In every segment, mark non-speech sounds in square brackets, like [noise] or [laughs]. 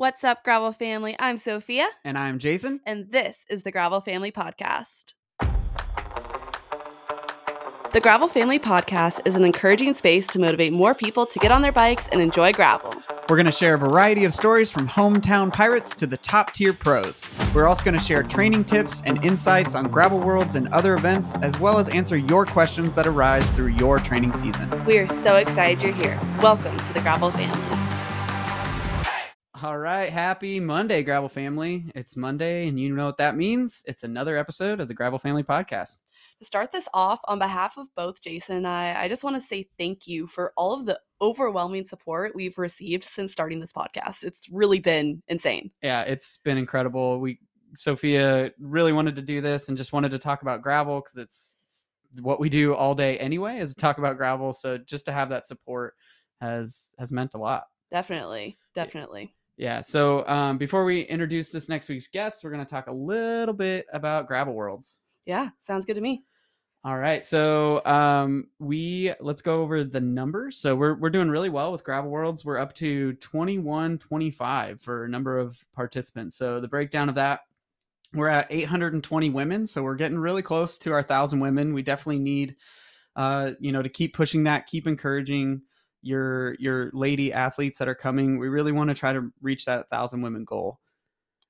What's up, Gravel family? I'm Sophia, And I'm Jason. and this is the Gravel Family Podcast. The Gravel Family Podcast is an encouraging space to motivate more people to get on their bikes and enjoy gravel. We're going to share a variety of stories from hometown pirates to the top tier pros. We're also going to share training tips and insights on gravel worlds and other events, as well as answer your questions that arise through your training season. We are so excited you're here. Welcome to the Gravel Family. All right. Happy Monday, Gravel family. It's Monday, and you know what that means. It's another episode of the Gravel Family Podcast. To start this off, on behalf of both Jason and I, I just want to say thank you for all of the overwhelming support we've received since starting this podcast. It's really been insane. Yeah, it's been incredible. We Sophia really wanted to do this and just wanted to talk about gravel because it's, what we do all day anyway is talk about gravel. So just to have that support has has meant a lot. Definitely. Definitely. Yeah. So um, before we introduce this next week's guest, we're going to talk a little bit about gravel worlds. Yeah, sounds good to me. All right. So um, we let's go over the numbers. So we're we're doing really well with gravel worlds. We're up to 21, 25 for a number of participants. So the breakdown of that, we're at 820 women. So we're getting really close to our thousand women. We definitely need, uh, you know, to keep pushing that, keep encouraging your your lady athletes that are coming. We really want to try to reach that thousand women goal.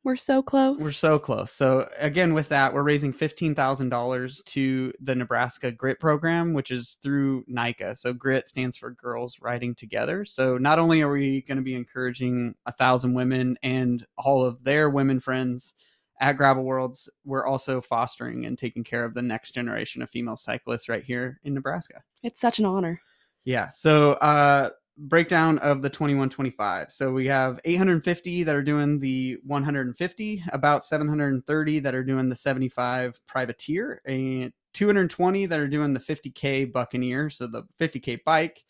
We're so close. We're so close. So again, with that, we're raising fifteen thousand dollars to the Nebraska Grit program, which is through NICA. So Grit stands for Girls Riding Together. So not only are we going to be encouraging a thousand women and all of their women friends at Gravel Worlds, we're also fostering and taking care of the next generation of female cyclists right here in Nebraska. It's such an honor. Yeah. So uh breakdown of the 2125. So we have 850 that are doing the 150, about 730 that are doing the 75 privateer, and 220 that are doing the 50k buccaneer, so the 50k bike.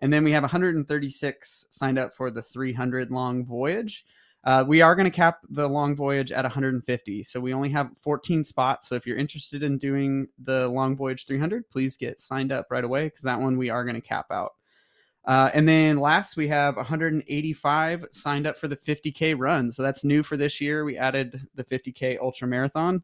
And then we have 136 signed up for the 300 long voyage. Uh, we are going to cap the long voyage at 150. So we only have 14 spots. So if you're interested in doing the long voyage 300, please get signed up right away because that one we are going to cap out. Uh, and then last, we have 185 signed up for the 50K run. So that's new for this year. We added the 50K ultra marathon.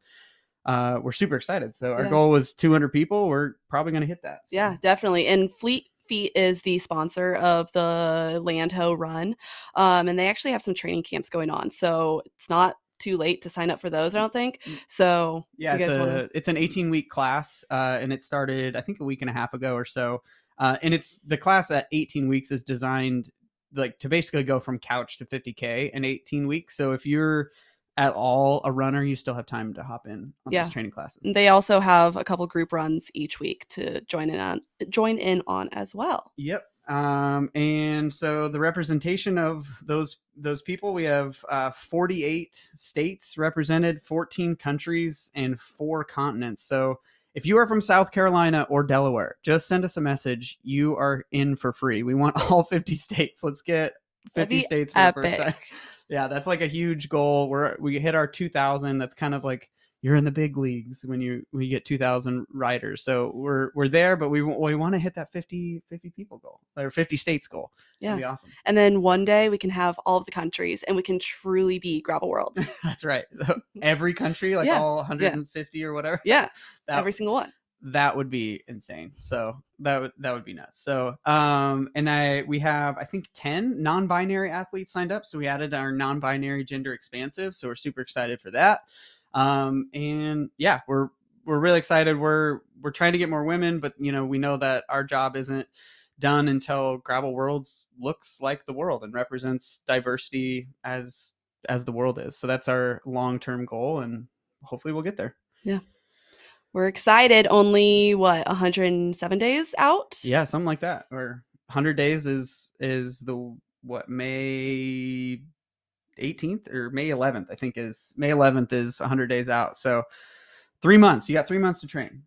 Uh, we're super excited. So our Yeah. goal was 200 people. We're probably going to hit that. So- Yeah, definitely. And Fleet Feet is the sponsor of the Land Ho Run, um, and they actually have some training camps going on. So it's not too late to sign up for those. I don't think. Mm. So Yeah, it's a wanna- it's an 18 week class, uh, and it started I think a week and a half ago or so. Uh, and it's the class at 18 weeks is designed like to basically go from couch to 50k in 18 weeks. So if you're at all a runner, you still have time to hop in on Yeah. these training classes. They also have a couple group runs each week to join in on join in on as well. Yep. Um, and so the representation of those those people, we have uh, 48 states represented, 14 countries, and four continents. So if you are from South Carolina or Delaware, just send us a message. You are in for free. We want [laughs] all 50 states. Let's get 50 states for the first time. Yeah, that's like a huge goal. We're we hit our 2,000. That's kind of like you're in the big leagues when you you get 2000 riders so we're we're there but we, we want to hit that 50 50 people goal or 50 states goal Yeah. That'd be awesome And then one day we can have all of the countries and we can truly be gravel worlds. [laughs] that's right [laughs] every country like Yeah, all 150 or whatever yeah, [laughs] that, every single one. That would be insane. So that would that would be nuts. So um and i we have i think 10 non-binary athletes signed up. So we added our non-binary gender expansive. So we're super excited for that. Um and yeah we're we're really excited. We're we're trying to get more women but you know we know that our job isn't done until gravel worlds looks like the world and represents diversity as as the world is. So that's our long-term goal and hopefully we'll get there We're excited. Only what 107 days out. Yeah, something like that. Or 100 days is is the what May 18th or May 11th, I think is May 11th is 100 days out. So 3 months. You got 3 months to train.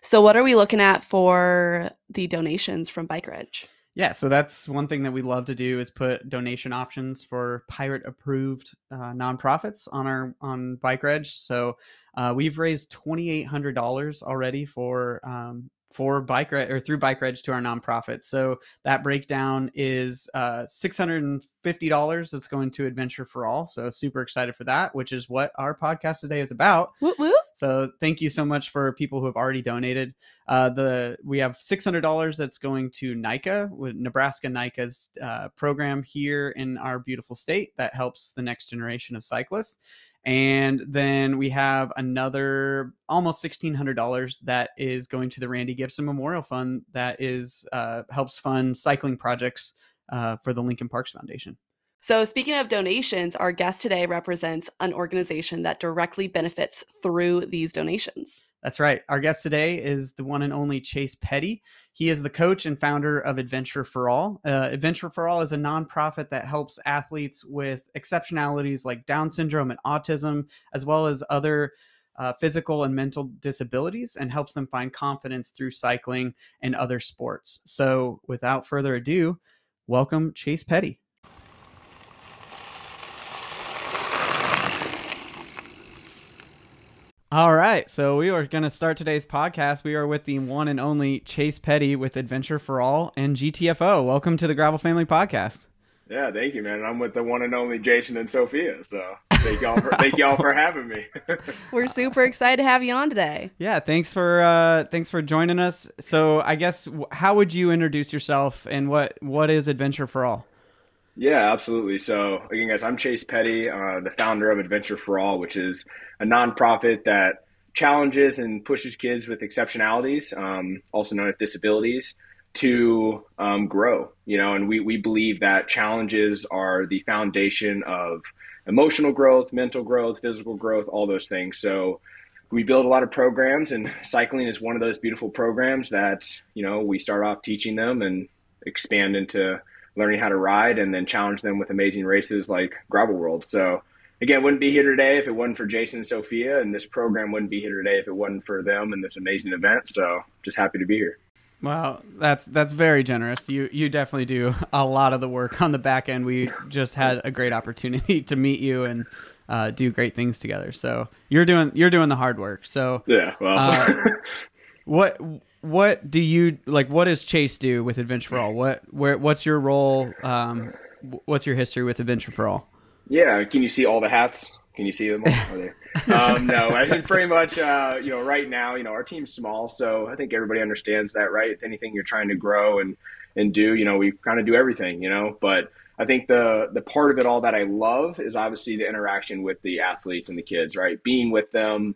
So what are we looking at for the donations from Bike Reg? Yeah, so that's one thing that we love to do is put donation options for pirate approved uh, nonprofits on our on Bike Reg. So uh, we've raised twenty eight hundred dollars already for um, for bike or through bike rides to our nonprofit. So that breakdown is uh, six hundred and fifty dollars. That's going to Adventure for All. So super excited for that, which is what our podcast today is about. Woo woo. So thank you so much for people who have already donated. Uh, the we have six hundred dollars that's going to NICA, with Nebraska NICA's uh, program here in our beautiful state that helps the next generation of cyclists. And then we have another almost sixteen hundred dollars that is going to the Randy Gibson Memorial Fund that is uh, helps fund cycling projects uh, for the Lincoln Parks Foundation. So, speaking of donations, our guest today represents an organization that directly benefits through these donations. That's right. Our guest today is the one and only Chase Pettey. He is the coach and founder of Adventure for All. Uh, Adventure for All is a nonprofit that helps athletes with exceptionalities like Down syndrome and autism, as well as other uh, physical and mental disabilities, and helps them find confidence through cycling and other sports. So, without further ado, welcome Chase Pettey. All right, so we are going to start today's podcast. We are with the one and only Chase Pettey with Adventure for All and GTFO. Welcome to the Gravel Family Podcast. Yeah, thank you, man. I'm with the one and only Jason and Sophia, so thank y'all for thank y'all for having me. [laughs] We're super excited to have you on today. Yeah, thanks for uh, thanks for joining us. So, I guess how would you introduce yourself and what what is Adventure for All? Yeah, absolutely. So, again, guys, I'm Chase Pettey, uh, the founder of Adventure for All, which is a nonprofit that challenges and pushes kids with exceptionalities, um, also known as disabilities, to um, grow. You know, and we, we believe that challenges are the foundation of emotional growth, mental growth, physical growth, all those things. So, we build a lot of programs, and cycling is one of those beautiful programs that you know we start off teaching them and expand into learning how to ride and then challenge them with amazing races like Gravel World. So again, wouldn't be here today if it wasn't for Jason and Sophia, and this program wouldn't be here today if it wasn't for them and this amazing event. So just happy to be here. Well, that's that's very generous. You you definitely do a lot of the work on the back end. We just had a great opportunity [laughs] to meet you and uh, do great things together. So you're doing you're doing the hard work. So yeah, well, uh, [laughs] what what do you like? What does Chase do with Adventure for All? What where what's your role? Um, what's your history with Adventure for All? Yeah, can you see all the hats? Can you see them all? [laughs] um, no, I think pretty much, uh, you know, right now, you know, our team's small, so I think everybody understands that, right? If anything you're trying to grow and and do, you know, we kind of do everything, you know. But I think the the part of it all that I love is obviously the interaction with the athletes and the kids, right? Being with them,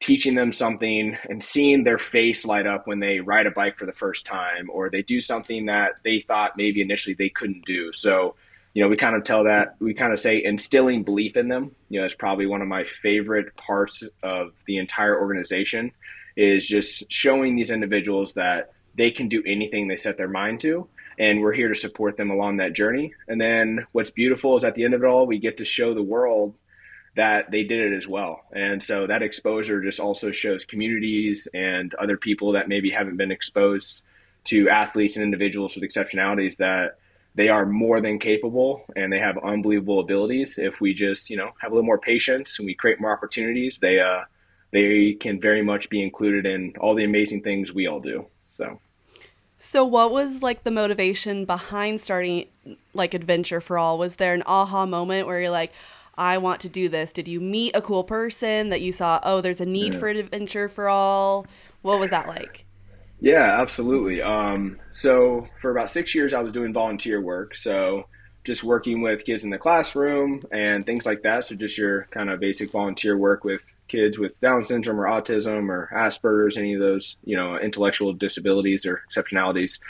teaching them something and seeing their face light up when they ride a bike for the first time or they do something that they thought maybe initially they couldn't do. So, you know, we kind of tell that, we kind of say instilling belief in them, you know, is probably one of my favorite parts of the entire organization is just showing these individuals that they can do anything they set their mind to. And we're here to support them along that journey. And then what's beautiful is at the end of it all, we get to show the world that they did it as well. And so that exposure just also shows communities and other people that maybe haven't been exposed to athletes and individuals with exceptionalities that they are more than capable and they have unbelievable abilities. If we just, you know, have a little more patience and we create more opportunities, they uh they can very much be included in all the amazing things we all do. So so what was like the motivation behind starting like adventure for all? Was there an aha moment where you're like, I want to do this? Did you meet a cool person that you saw, oh, there's a need yeah. for adventure for all? What was that like? Yeah, absolutely. Um, so for about six years, I was doing volunteer work. So just working with kids in the classroom and things like that. So just your kind of basic volunteer work with kids with Down syndrome or autism or Asperger's, any of those, you know, intellectual disabilities or exceptionalities.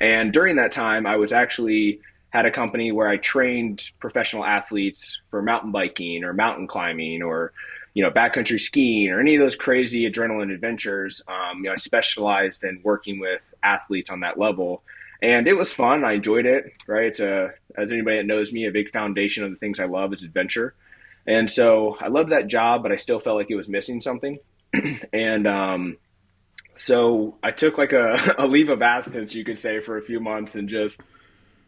And during that time, I was actually had a company where I trained professional athletes for mountain biking or mountain climbing or you know backcountry skiing or any of those crazy adrenaline adventures. Um, you know, I specialized in working with athletes on that level, and it was fun. I enjoyed it. Right, as anybody that knows me, a big foundation of the things I love is adventure, and so I loved that job, but I still felt like it was missing something, [clears throat] and um, so I took like a, [laughs] a leave of absence, you could say, for a few months and just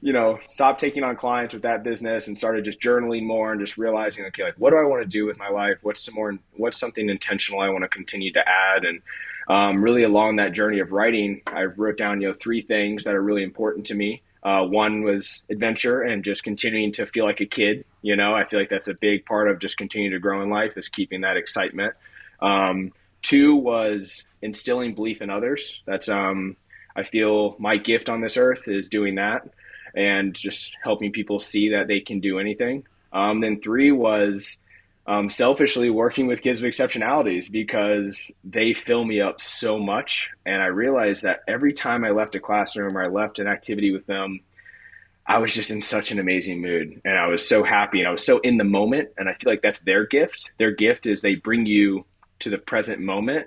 you know, stopped taking on clients with that business and started just journaling more and just realizing, okay, like what do I want to do with my life? What's some more, what's something intentional I want to continue to add? And um, really along that journey of writing, I wrote down you know three things that are really important to me. Uh, one was adventure and just continuing to feel like a kid. You know, I feel like that's a big part of just continuing to grow in life is keeping that excitement. Um, two was instilling belief in others. That's um, I feel my gift on this earth is doing that and just helping people see that they can do anything. Um, then three was um, selfishly working with kids with exceptionalities because they fill me up so much. And I realized that every time I left a classroom or I left an activity with them, I was just in such an amazing mood and I was so happy and I was so in the moment. And I feel like that's their gift. Their gift is they bring you to the present moment.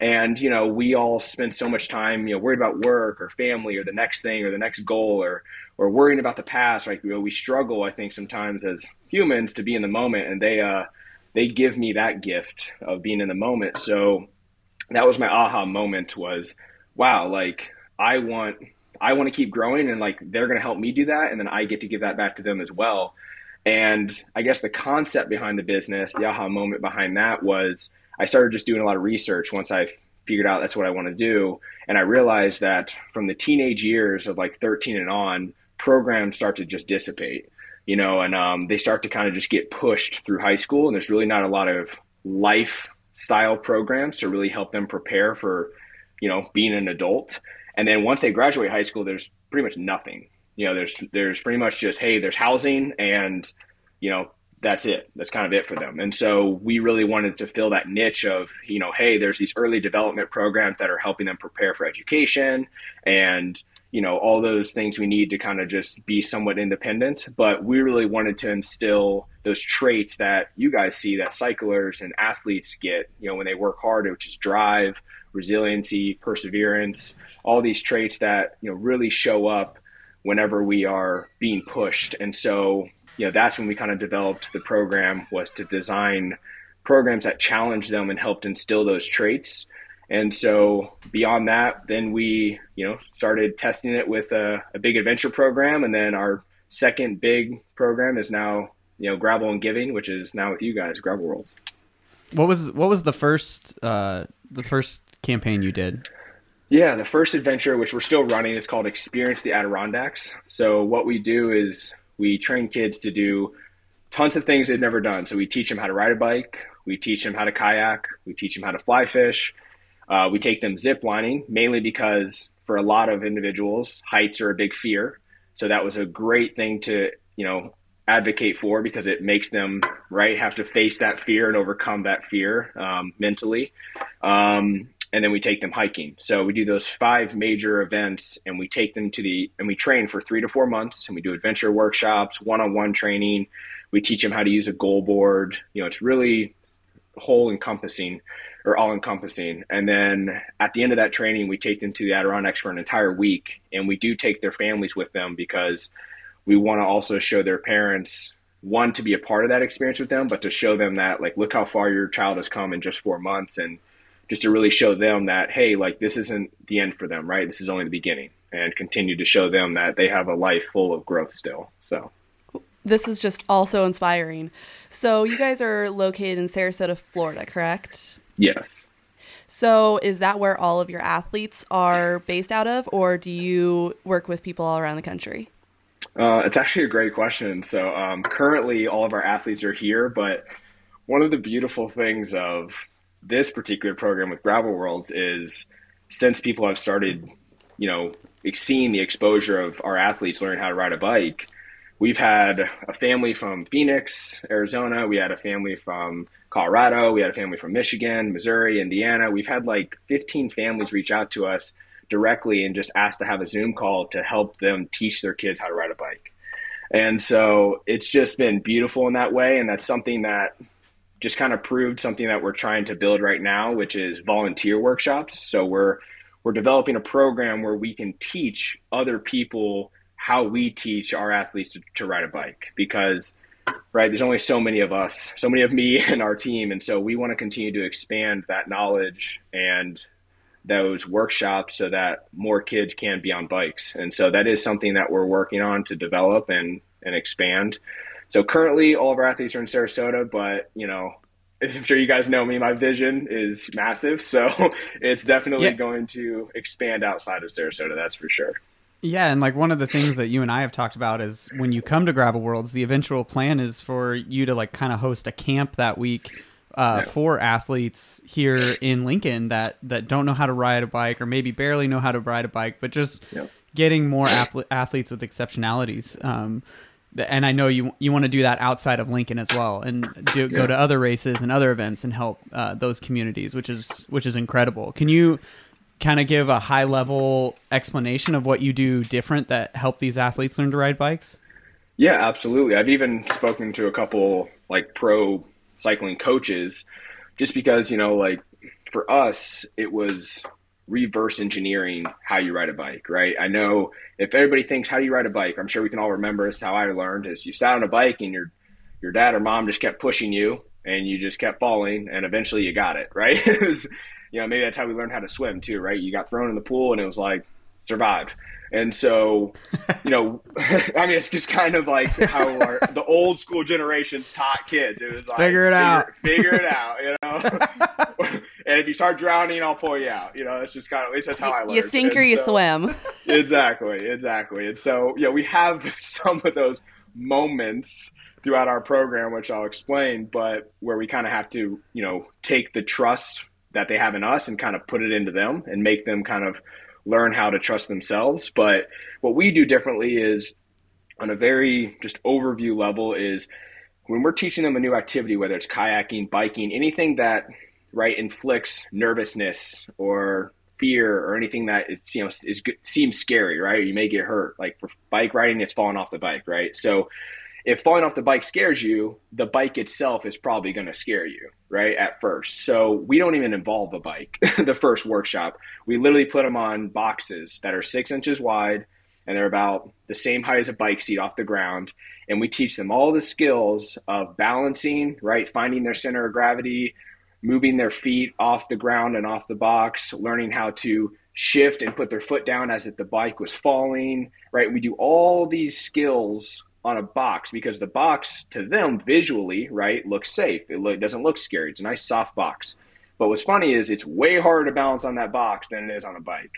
And, you know, we all spend so much time, you know, worried about work or family or the next thing or the next goal or, or worrying about the past. Like, you know, we struggle, I think, sometimes as humans to be in the moment. And they, uh, they give me that gift of being in the moment. So that was my aha moment was, wow, like I want, I want to keep growing and like they're going to help me do that. And then I get to give that back to them as well. And I guess the concept behind the business, the aha moment behind that was I started just doing a lot of research once I figured out that's what I want to do. And I realized that from the teenage years of like 13 and on, programs start to just dissipate you know, and um, they start to kind of just get pushed through high school, and there's really not a lot of lifestyle programs to really help them prepare for, you know, being an adult. And then once they graduate high school, there's pretty much nothing. You know, there's there's pretty much just hey, there's housing, and you know, that's it. That's kind of it for them. And so we really wanted to fill that niche of, you know, hey, there's these early development programs that are helping them prepare for education and you know all those things we need to kind of just be somewhat independent. But we really wanted to instill those traits that you guys see that cyclers and athletes get you know when they work hard which is drive resiliency perseverance all these traits that you know really show up whenever we are being pushed. And so you know that's when we kind of developed the program was to design programs that challenge them and helped instill those traits and so beyond that, then we, you know, started testing it with a, a, big adventure program. And then our second big program is now, you know, Gravel and Giving, which is now with you guys, Gravel Worlds. What was what was the first uh, the first campaign you did? Yeah, the first adventure, which we're still running, is called Experience the Adirondacks. So what we do is we train kids to do tons of things they've never done. So we teach them how to ride a bike, we teach them how to kayak, we teach them how to fly fish, uh, we take them zip lining mainly because for a lot of individuals, heights are a big fear. So that was a great thing to, you know, advocate for because it makes them right have to face that fear and overcome that fear um, mentally. Um, and then we take them hiking. So we do those five major events and we take them to the and we train for three to four months and we do adventure workshops, one-on-one training. We teach them how to use a goal board. You know, it's really whole encompassing or all encompassing. And then at the end of that training, we take them to the Adirondacks for an entire week. And we do take their families with them because we want to also show their parents one to be a part of that experience with them, but to show them that like look how far your child has come in just four months and just to really show them that hey, like this isn't the end for them, right? This is only the beginning and continue to show them that they have a life full of growth still. So this is just also inspiring. So you guys are located in Sarasota, Florida, correct? Yes. So, is that where all of your athletes are based out of, or do you work with people all around the country? Uh, it's actually a great question. So, um, currently, all of our athletes are here, but one of the beautiful things of this particular program with Gravel Worlds is since people have started, you know, seeing the exposure of our athletes learning how to ride a bike, we've had a family from Phoenix, Arizona. We had a family from Colorado. We had a family from Michigan, Missouri, Indiana. We've had like 15 families reach out to us directly and just ask to have a Zoom call to help them teach their kids how to ride a bike. And so it's just been beautiful in that way. And that's something that just kind of proved something that we're trying to build right now, which is volunteer workshops. So we're we're developing a program where we can teach other people how we teach our athletes to, to ride a bike because right? There's only so many of us, so many of me [laughs] and our team. And so we want to continue to expand that knowledge and those workshops so that more kids can be on bikes. And so that is something that we're working on to develop and, and expand. So currently all of our athletes are in Sarasota, but you know, [laughs] I'm sure you guys know me. My vision is massive, [laughs] so it's definitely Yeah. going to expand outside of Sarasota. That's for sure. Yeah, and like one of the things that you and I have talked about is when you come to Gravel Worlds, the eventual plan is for you to like kind of host a camp that week uh, Yeah. for athletes here in Lincoln that that don't know how to ride a bike or maybe barely know how to ride a bike, but just Yeah. getting more ath- athletes with exceptionalities. Um, and I know you you want to do that outside of Lincoln as well, and do, go to other races and other events and help uh, those communities, which is which is incredible. Can you kind of give a high level explanation of what you do different that help these athletes learn to ride bikes? Yeah, absolutely. I've even spoken to a couple like pro cycling coaches just because, you know, like for us, it was reverse engineering how you ride a bike, right? I know if everybody thinks how do you ride a bike, I'm sure we can all remember this how I learned is you sat on a bike and your your dad or mom just kept pushing you and you just kept falling and eventually you got it, right? [laughs] it you know, maybe that's how we learned how to swim too, right? You got thrown in the pool and it was like survived. And so, [laughs] you know, [laughs] I mean, it's just kind of like how our, the old school generations taught kids. It was like Figure it out. figure it out, you [laughs] know. and if you start drowning, I'll pull you out. You know, it's just kind of at least that's how I learned. You sink or you so- swim. exactly, exactly. And so, yeah, we have some of those moments throughout our program, which I'll explain, but where we kind of have to, you know, take the trust that they have in us and kind of put it into them and make them kind of learn how to trust themselves. But what we do differently is on a very just overview level is when we're teaching them a new activity, whether it's kayaking, biking, anything that right inflicts nervousness or fear or anything that is, you know is seems scary, right? You may get hurt. Like for bike riding, it's falling off the bike, right? So if falling off the bike scares you, the bike itself is probably going to scare you, right? At first. So we don't even involve the bike [laughs] the first workshop. We literally put them on boxes that are six inches wide and they're about the same height as a bike seat off the ground. And we teach them all the skills of balancing, right? Finding their center of gravity, moving their feet off the ground and off the box, learning how to shift and put their foot down as if the bike was falling, right? We do all these skills on a box because the box to them visually, right, looks safe. It look, doesn't look scary. It's a nice soft box. But what's funny is it's way harder to balance on that box than it is on a bike.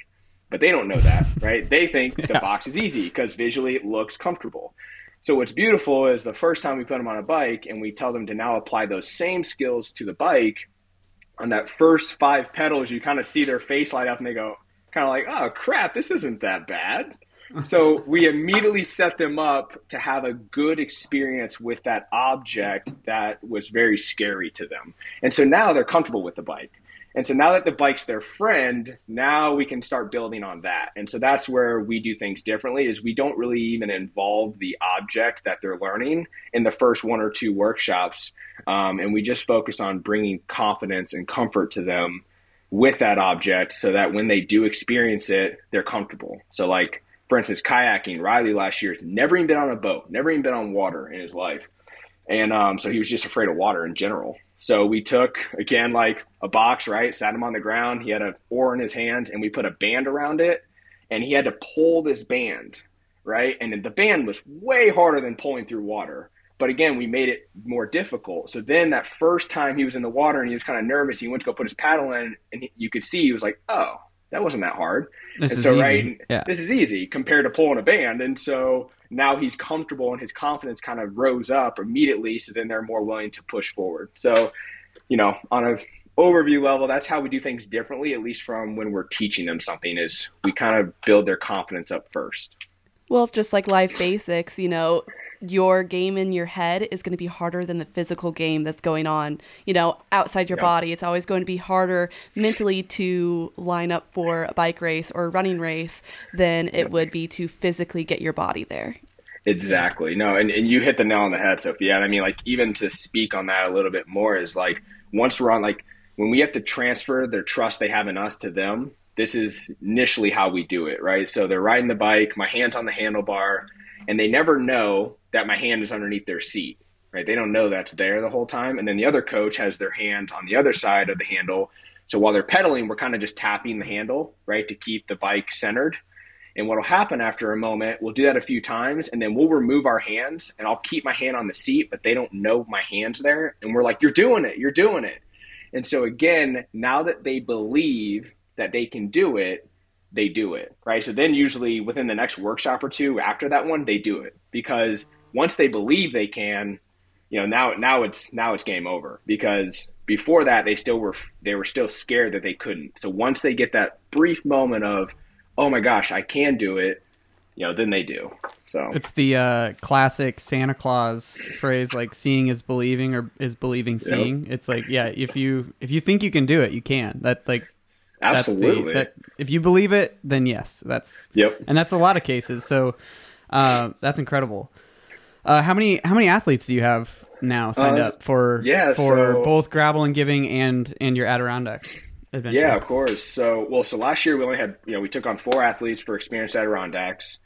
But they don't know that, [laughs] right? They think the box is easy because visually it looks comfortable. So what's beautiful is the first time we put them on a bike and we tell them to now apply those same skills to the bike, on that first five pedals, you kind of see their face light up and they go, kind of like, oh crap, this isn't that bad. So we immediately set them up to have a good experience with that object that was very scary to them. And so now they're comfortable with the bike. And so now that the bike's their friend, now we can start building on that. And so that's where we do things differently is we don't really even involve the object that they're learning in the first one or two workshops. Um, and we just focus on bringing confidence and comfort to them with that object so that when they do experience it, they're comfortable. So like, for instance, kayaking, Riley last year never even been on a boat, never even been on water in his life. And um, so he was just afraid of water in general. So we took again like a box, right? Sat him on the ground. He had an oar in his hand, and we put a band around it, and he had to pull this band, right? And the band was way harder than pulling through water. But again, we made it more difficult. So then that first time he was in the water and he was kind of nervous, he went to go put his paddle in, and you could see he was like, "Oh, that wasn't that hard." This and is so easy. right, Yeah. this is easy compared to pulling a band. And so now he's comfortable and his confidence kind of rose up immediately. So then they're more willing to push forward. So, you know, on a overview level, that's how we do things differently, at least from when we're teaching them something is we kind of build their confidence up first. Well, it's just like life basics, you know, your game in your head is going to be harder than the physical game that's going on, you know, outside your Yeah. body. It's always going to be harder mentally to line up for a bike race or a running race than it would be to physically get your body there. Exactly. No, and, and you hit the nail on the head, Sophia. And I mean, like, even to speak on that a little bit more is like, once we're on, like, when we have to transfer their trust they have in us to them, this is initially how we do it, right? So they're riding the bike, my hand's on the handlebar, and they never know that my hand is underneath their seat, right? They don't know that's there the whole time. And then the other coach has their hand on the other side of the handle. So while they're pedaling, we're kind of just tapping the handle, right, to keep the bike centered. And what'll happen after a moment, we'll do that a few times and then we'll remove our hands and I'll keep my hand on the seat, but they don't know my hand's there. And we're like, you're doing it, you're doing it. And so again, now that they believe that they can do it, they do it, right? So then usually within the next workshop or two after that one, they do it because once they believe they can, you know, now now it's now it's game over because before that they still were they were still scared that they couldn't. So once they get that brief moment of, oh my gosh, I can do it, you know, then they do. So it's the uh, classic Santa Claus phrase, like "seeing is believing" or "is believing seeing." Yep. It's like, yeah, if you if you think you can do it, you can. That like Absolutely. The, that, if you believe it, then yes, that's yep. And that's a lot of cases. So uh, that's incredible. Uh, how many how many athletes do you have now signed uh, up for yeah, for so, both gravel and giving and and your Adirondack adventure? Yeah, of course. So well, so last year we only had you know we took on four athletes for experienced Adirondacks,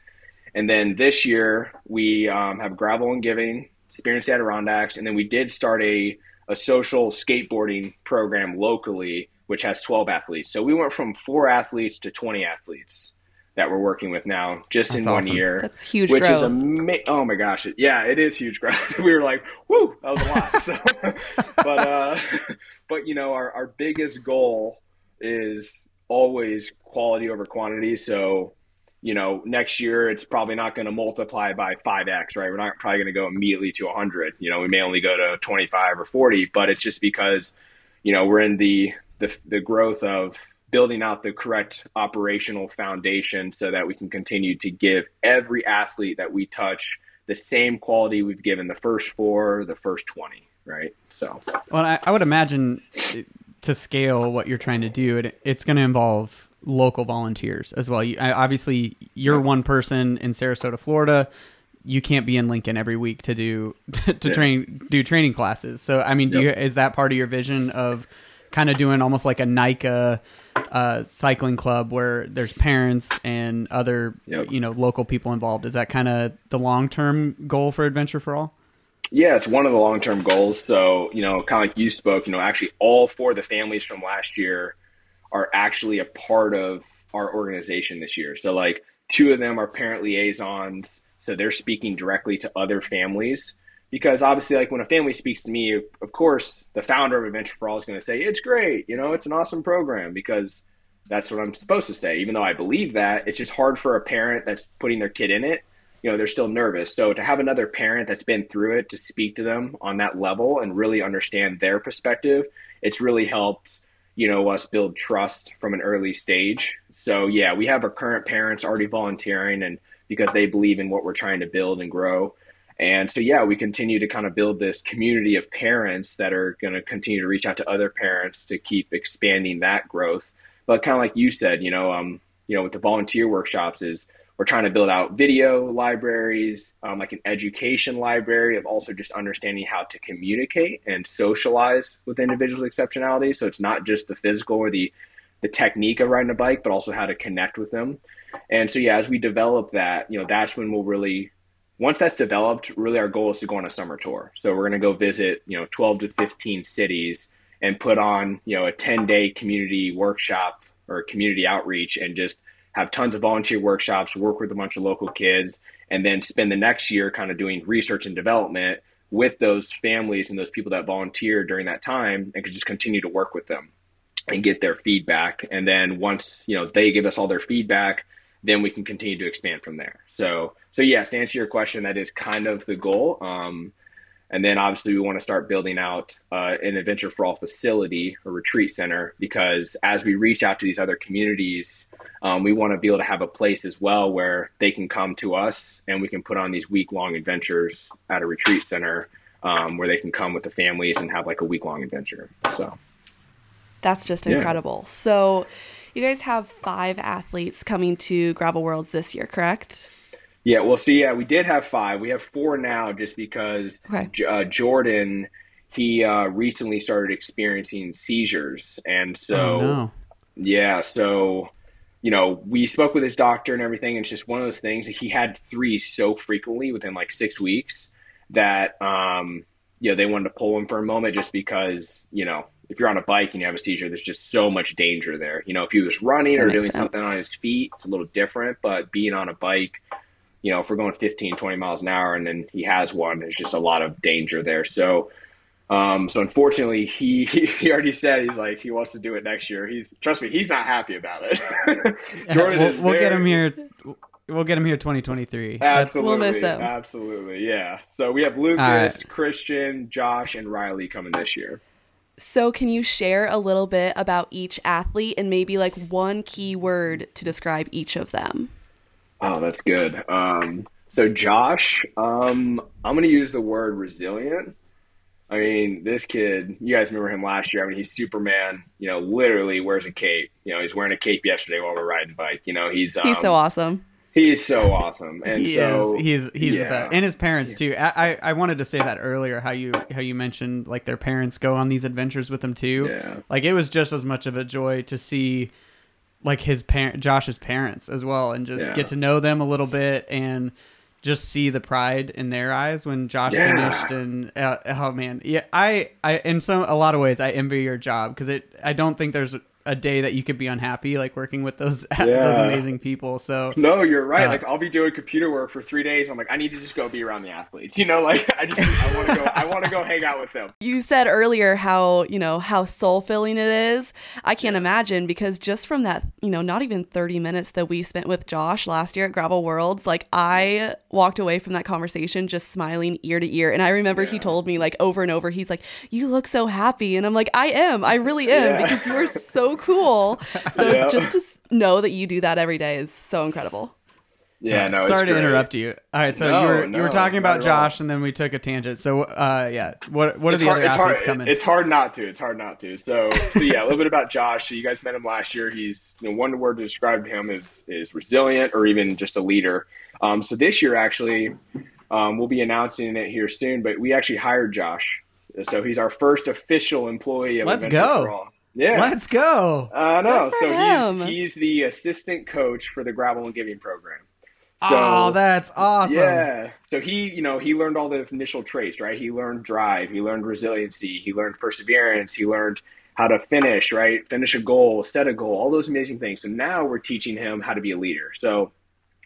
and then this year we um, have gravel and giving, experienced Adirondacks, and then we did start a a social skateboarding program locally which has 12 athletes. So we went from four athletes to 20 athletes that we're working with now just That's in awesome. one year. That's huge which growth. is ama- oh my gosh. Yeah, it is huge growth. [laughs] we were like, whoo, that was a lot. So, [laughs] but, uh, [laughs] but you know, our, our biggest goal is always quality over quantity. So, you know, next year it's probably not going to multiply by 5x, right? We're not probably going to go immediately to 100. You know, we may only go to 25 or 40, but it's just because, you know, we're in the the, the growth of building out the correct operational foundation so that we can continue to give every athlete that we touch the same quality we've given the first four, the first 20, right? So, well, I, I would imagine to scale what you're trying to do, it, it's going to involve local volunteers as well. You, obviously, you're one person in Sarasota, Florida. You can't be in Lincoln every week to do [laughs] to yeah. train do training classes. So, I mean, do yep. you is that part of your vision of kind of doing almost like a NICA uh, cycling club where there's parents and other yep. you know local people involved. Is that kind of the long term goal for Adventure for All? Yeah, it's one of the long term goals. So you know, kind of like you spoke, you know, actually all four of the families from last year are actually a part of our organization this year. So like two of them are parent liaisons, so they're speaking directly to other families because obviously like when a family speaks to me of course the founder of adventure for all is going to say it's great you know it's an awesome program because that's what i'm supposed to say. Even though i believe that it's just hard for a parent that's putting their kid in it you know they're still nervous. So to have another parent that's been through it to speak to them on that level and really understand their perspective it's really helped you know us build trust from an early stage. So yeah we have our current parents already volunteering and because they believe in what we're trying to build and grow and so, yeah, we continue to kind of build this community of parents that are going to continue to reach out to other parents to keep expanding that growth. But kind of like you said, you know, um, you know, with the volunteer workshops is we're trying to build out video libraries, um, like an education library of also just understanding how to communicate and socialize with individuals with exceptionality. So it's not just the physical or the the technique of riding a bike, but also how to connect with them. And so, yeah, as we develop that, you know, that's when we'll really once that's developed, really our goal is to go on a summer tour. So we're going to go visit, you know, 12 to 15 cities and put on, you know, a 10 day community workshop or community outreach and just have tons of volunteer workshops, work with a bunch of local kids, and then spend the next year kind of doing research and development with those families and those people that volunteer during that time and could just continue to work with them and get their feedback. And then once, you know, they give us all their feedback, then we can continue to expand from there. So, so yes, to answer your question, that is kind of the goal. Um, and then obviously we want to start building out uh, an Adventure for All facility or retreat center because as we reach out to these other communities, um, we want to be able to have a place as well where they can come to us and we can put on these week long adventures at a retreat center um, where they can come with the families and have like a week long adventure. So that's just incredible. Yeah. So you guys have five athletes coming to Gravel Worlds this year, correct? Yeah, well, see, yeah, we did have five. We have four now just because okay. uh, Jordan, he uh, recently started experiencing seizures. And so, oh, no. yeah, so, you know, we spoke with his doctor and everything. And it's just one of those things. He had three so frequently within like six weeks that, um, you know, they wanted to pull him for a moment just because, you know, if you're on a bike and you have a seizure, there's just so much danger there. You know, if he was running That or doing sense. something on his feet, it's a little different. But being on a bike, you know, if we're going 15, 20 miles an hour and then he has one, there's just a lot of danger there. So, um, so unfortunately, he [laughs] he already said he's like he wants to do it next year. He's trust me, he's not happy about it. [laughs] Jordan we'll, we'll get him here. We'll get him here 2023. Absolutely, We'll miss him. absolutely, yeah. So we have Lucas, All right. Christian, Josh, and Riley coming this year. So, can you share a little bit about each athlete and maybe like one key word to describe each of them? Oh, that's good. Um, so Josh, um, I'm going to use the word resilient. I mean, this kid, you guys remember him last year. I mean, he's Superman. You know, literally wears a cape. You know, he's wearing a cape yesterday while we're riding the bike. You know, he's um, He's so awesome. He is so awesome, and he so is he's he's the best and his parents too I, I i wanted to say that earlier how you how you mentioned like their parents go on these adventures with them too Yeah. like it was just as much of a joy to see like his parent josh's parents as well and just Yeah. get to know them a little bit and just see the pride in their eyes when josh Yeah. finished and uh, oh man yeah i i in some a lot of ways i envy your job because it i don't think there's a day that you could be unhappy like working with those [laughs] those amazing people so No, you're right. Uh, like I'll be doing computer work for three days. I'm like, I need to just go be around the athletes. [laughs] You know, like I just I want to go. I want to go hang out with them. [laughs] You said earlier how, you know, how soul filling it is. I can't imagine because just from that, you know, not even 30 minutes that we spent with Josh last year at Gravel Worlds, like I walked away from that conversation just smiling ear to ear. And I remember he told me like over and over, he's like, You look so happy. And I'm like, I am. I really am Yeah. because you are so cool. So [laughs] Yeah. just to know that you do that every day is so incredible. Yeah, no. it's Sorry to great. interrupt you. All right, so No, you were you were talking about at all. Josh, and then we took a tangent. So, uh, yeah, what what are It's the hard, other it's athletes hard, coming? It's hard not to. It's hard not to. So, so yeah, a little bit about Josh. So you guys met him last year. He's you know, one word to describe him is is resilient or even just a leader. Um, so this year actually, um, we'll be announcing it here soon. But we actually hired Josh. So he's our first official employee of Let's Adventure go. for All. Yeah. Let's go. Uh, I know. So him. he's, he's the assistant coach for the Gravel and Giving program. So, oh, that's awesome. yeah. So he, you know, he learned all the initial traits, right? He learned drive, he learned resiliency, he learned perseverance, he learned how to finish, right? Finish a goal, set a goal, all those amazing things. So now we're teaching him how to be a leader. So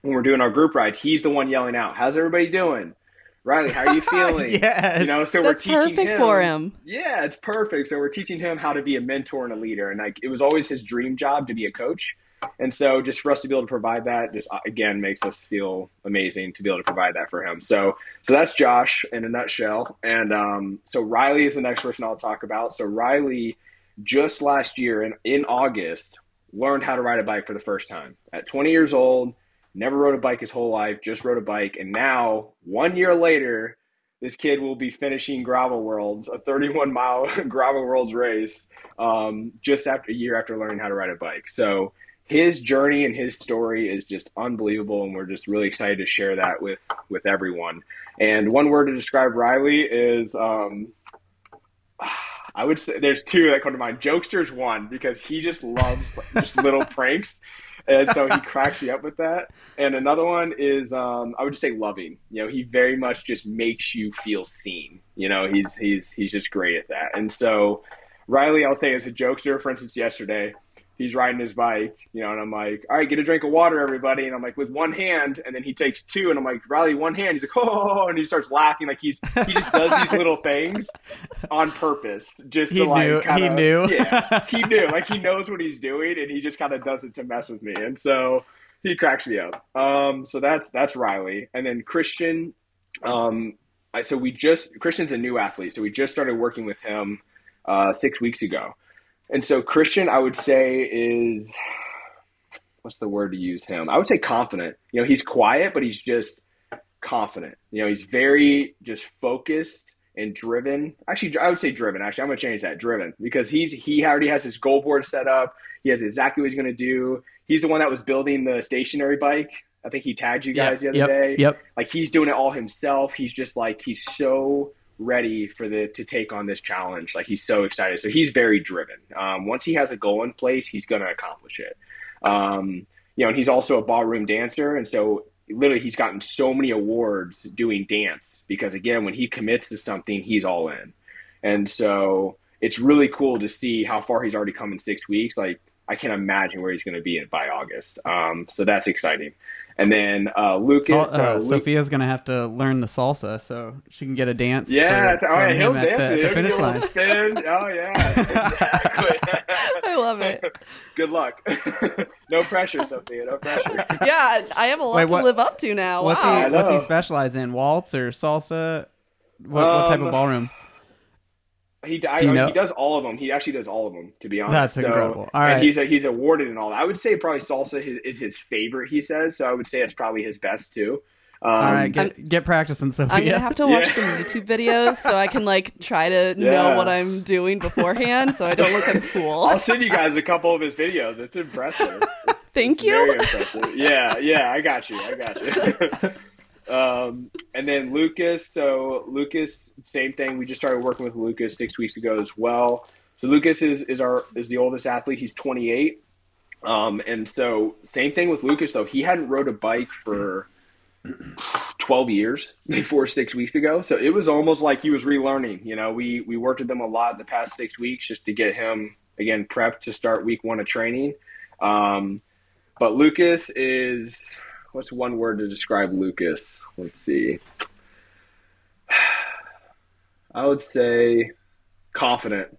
when we're doing our group rides, he's the one yelling out, "How's everybody doing?" Riley, how are you [laughs] feeling? yes. You know, so That's we're teaching perfect for him. Yeah, it's perfect. So we're teaching him how to be a mentor and a leader, and like it was always his dream job to be a coach. And so, just for us to be able to provide that, just uh, again makes us feel amazing to be able to provide that for him. So, so that's Josh in a nutshell. And um, so Riley is the next person I'll talk about. So Riley, just last year in in August, learned how to ride a bike for the first time at 20 years old. Never rode a bike his whole life, just rode a bike, and now one year later, this kid will be finishing Gravel Worlds, a 31 mile [laughs] Gravel Worlds race, um, just after a year after learning how to ride a bike. So his journey and his story is just unbelievable, and we're just really excited to share that with with everyone. And one word to describe Riley is. Um, [sighs] I would say there's two that come to mind. Jokester's one because he just loves [laughs] just little pranks, and so he cracks you up with that. And another one is um, I would just say loving. You know, he very much just makes you feel seen. You know, he's he's he's just great at that. And so Riley, I'll say, is a jokester. For instance, yesterday he's riding his bike, you know, and I'm like, all right, get a drink of water, everybody. And I'm like, with one hand, and then he takes two, and I'm like, Riley, one hand. He's like, [laughs] oh, and he starts laughing, like he's he just does these little [laughs] things on purpose, just He to like, knew- he kinda- he knew. yeah, he [laughs] knew, like he knows what he's doing, and he just kind of does it to mess with me, and so he cracks me up. Um, so that's that's Riley, and then Christian. Um, I, so we just Christian's a new athlete, so we just started working with him uh, six weeks ago. And so Christian, I would say, is what's the word to use him? I would say confident. You know, he's quiet, but he's just confident. You know, he's very just focused and driven. Actually, I would say driven. Actually, I'm gonna change that driven because he's he already has his goal board set up. He has exactly what he's gonna do. He's the one that was building the stationary bike. I think he tagged you guys Yep, the other yep, day Yep. like he's doing it all himself. He's just like he's so ready for the to take on this challenge. Like he's so excited. So he's very driven. Um, once he has a goal in place, he's going to accomplish it. Um, you know, and he's also a ballroom dancer, and so literally he's gotten so many awards doing dance because again, when he commits to something, he's all in. And so it's really cool to see how far he's already come in six weeks. Like I can't imagine where he's going to be by August. Um, so that's exciting. And then uh, Lucas, Sol- uh, Luke- Sophia's gonna have to learn the salsa so she can get a dance. yeah, for, oh, he'll at dance. the, it. the He'll finish do a little line. [laughs] Oh yeah, exactly. [laughs] I love it. [laughs] Good luck. no pressure, Sophia. No pressure. Yeah, I have a lot Wait, to live up to now. What's wow. He What's he specialize in? Waltz or salsa? What, what type of Um, ballroom? He, I, Do you know? he does all of them. He actually does all of them, to be honest. That's So- incredible. All and right. he's a, he's awarded in all that. I would say probably salsa is, is his favorite. He says so. I would say it's probably his best too. Um, All right, get get practicing, Sophia. I'm gonna have to watch Yeah. some YouTube videos so I can like try to Yeah. [laughs] know what I'm doing beforehand, so I don't look like a fool. I'll send you guys a couple of his videos. It's impressive. [laughs] Thank Very you. impressive. Yeah, yeah, I got you. I got you. [laughs] um, and then Lucas. So Lucas, same thing. We just started working with Lucas six weeks ago as well. So Lucas is, is our is the oldest athlete. He's 28. Um, and so same thing with Lucas though. He hadn't rode a bike for 12 years [laughs] before six weeks ago. So it was almost like he was relearning. You know, we we worked with him a lot the past six weeks just to get him again prepped to start week one of training. Um, but Lucas is what's one word to describe Lucas? Let's see. [sighs] I would say confident.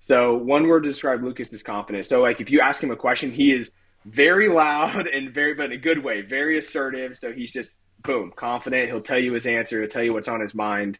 So one word to describe Lucas is confident. So like if you ask him a question, he is very loud [laughs] and very but in a good way, very assertive. So he's just boom, confident. He'll tell you his answer, he'll tell you what's on his mind.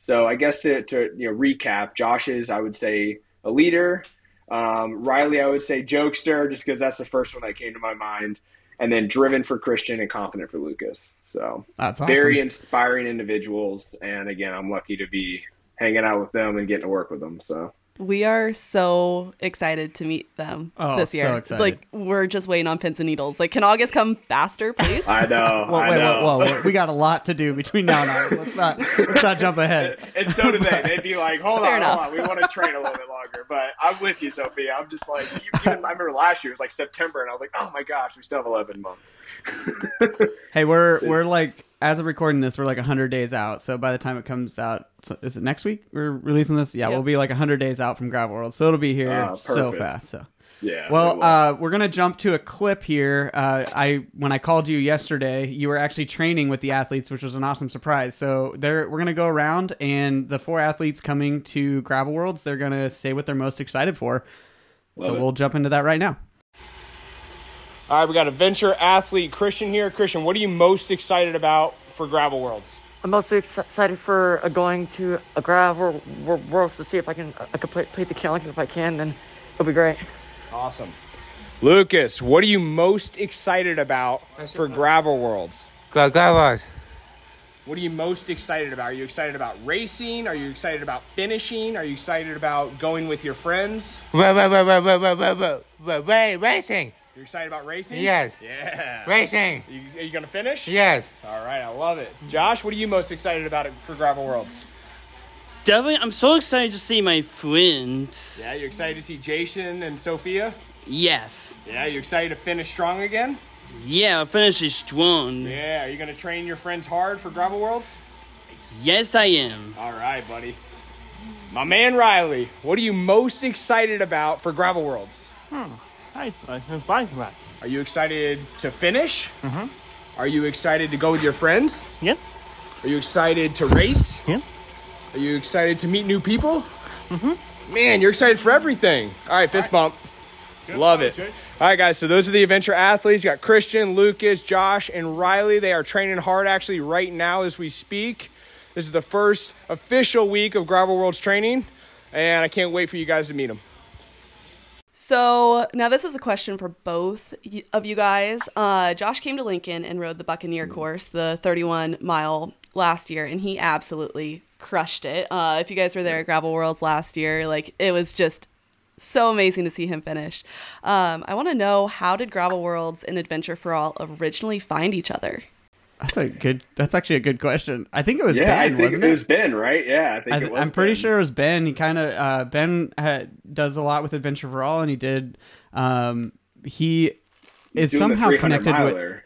So I guess to, to you know recap, Josh is I would say a leader. Um, Riley, I would say jokester, just because that's the first one that came to my mind, and then driven for Christian and confident for Lucas. So That's awesome. very inspiring individuals, and again, I'm lucky to be hanging out with them and getting to work with them. So We are so excited to meet them Oh, this so year. excited. Like we're just waiting on pins and needles. Like, can August come faster, please? I know. [laughs] Whoa, I wait, know. whoa, whoa, We got a lot to do between now and August. Let's not let's not jump ahead. And so do they. They'd be like, "Hold Fair on, enough. hold on, we want to train a little bit longer." But I'm with you, Sophia. I'm just like, even, I remember last year it was like September, and I was like, "Oh my gosh, we still have 11 months." [laughs] Hey, we're we're like as of recording this, we're like hundred days out. So by the time it comes out, so is it next week? We're releasing this. Yeah, Yep. we'll be like hundred days out from Gravel World, so it'll be here Ah, so fast. So Yeah. well, will. uh, we're gonna jump to a clip here. Uh, I when I called you yesterday, you were actually training with the athletes, which was an awesome surprise. So there, we're gonna go around, and the four athletes coming to Gravel Worlds, they're gonna say what they're most excited for. so it. we'll jump into that right now. All right, we got adventure athlete Christian here. Christian, what are you most excited about for Gravel Worlds? I'm most excited for going to a Gravel Worlds to see if I can uh, complete, play the challenge. If I can, then it'll be great. Awesome. Lucas, what are you most excited about for Gravel Worlds? Gravel Worlds. What are you most excited about? Are you excited about racing? Are you excited about finishing? Are you excited about going with your friends? Racing. You're excited about racing? Yes. Yeah. Racing. You, are you going to finish? Yes. All right, I love it. Josh, what are you most excited about for Gravel Worlds? Definitely, I'm so excited to see my friends. Yeah, you're excited to see Jason and Sophia? Yes. Yeah, you excited to finish strong again? Yeah, finish is strong. Yeah, are you going to train your friends hard for Gravel Worlds? Yes, I am. All right, buddy. My man Riley, what are you most excited about for Gravel Worlds? Hmm. Hi, I'm fine. Are you excited to finish? Mm-hmm. Are you excited to go with your friends? Yeah, Are you excited to race? yeah. Are you excited to meet new people? Mm-hmm. Man, you're excited for everything. All right, fist bump. Love it. All right, guys. So those are the adventure athletes. You got Christian, Lucas, Josh, and Riley. They are training hard actually right now as we speak. This is the first official week of Gravel Worlds training, and I can't wait for you guys to meet them. So now this is a question for both of you guys. Uh, Josh came to Lincoln and rode the Buccaneer course, the 31 mile last year, and he absolutely crushed it. Uh, if you guys were there at Gravel Worlds last year, like it was just so amazing to see him finish. Um, I want to know how did Gravel Worlds and Adventure for All originally find each other? That's a good. That's actually a good question. I think it was yeah, I Ben, think wasn't it it? was Ben, right? Yeah, I think I, it was I'm pretty Ben. sure it was Ben. He kind of uh, Ben had, does a lot with Adventure for All, and he did. Um, he is Doing somehow 300 connected with.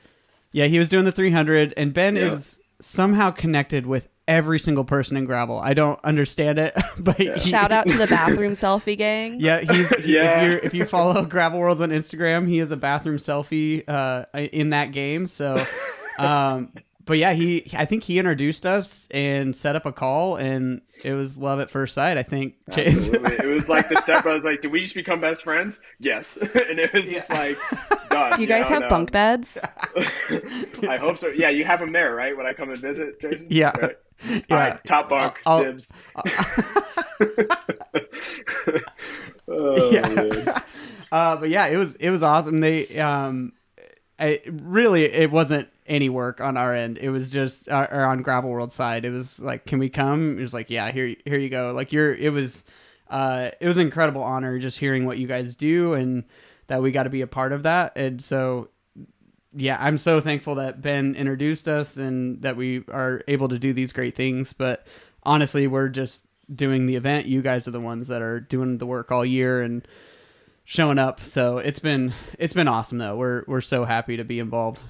Yeah, he was doing the 300, and Ben Yeah. is somehow connected with every single person in gravel. I don't understand it, [laughs] but he- Shout out to the [laughs] bathroom selfie gang. Yeah, he's [laughs] he, Yeah. if you if you follow Gravel Worlds on Instagram, he is a bathroom selfie uh, in that game. So, um, but yeah, he I think he introduced us and set up a call, and it was love at first sight. I think [laughs] Chase. It was like the step brothers like, did we just become best friends? Yes. [laughs] and it was just like done. [laughs] Do you guys know, have no. bunk beds? I hope so. Yeah, you have them there, right? When I come and visit, Jason? Yeah. Right. yeah, All right, top bunk, I'll- dibs. oh, yeah. uh, but yeah, it was it was awesome. They um, I, really it wasn't any work on our end. It was just uh, or on Gravel World side. It was like, can we come? It was like, yeah, here here you go. Like you're. It was uh, it was an incredible honor just hearing what you guys do and that we got to be a part of that. And so yeah, I'm so thankful that Ben introduced us and that we are able to do these great things. But honestly, we're just doing the event. You guys are the ones that are doing the work all year and showing up. So it's been it's been awesome though. We're we're so happy to be involved.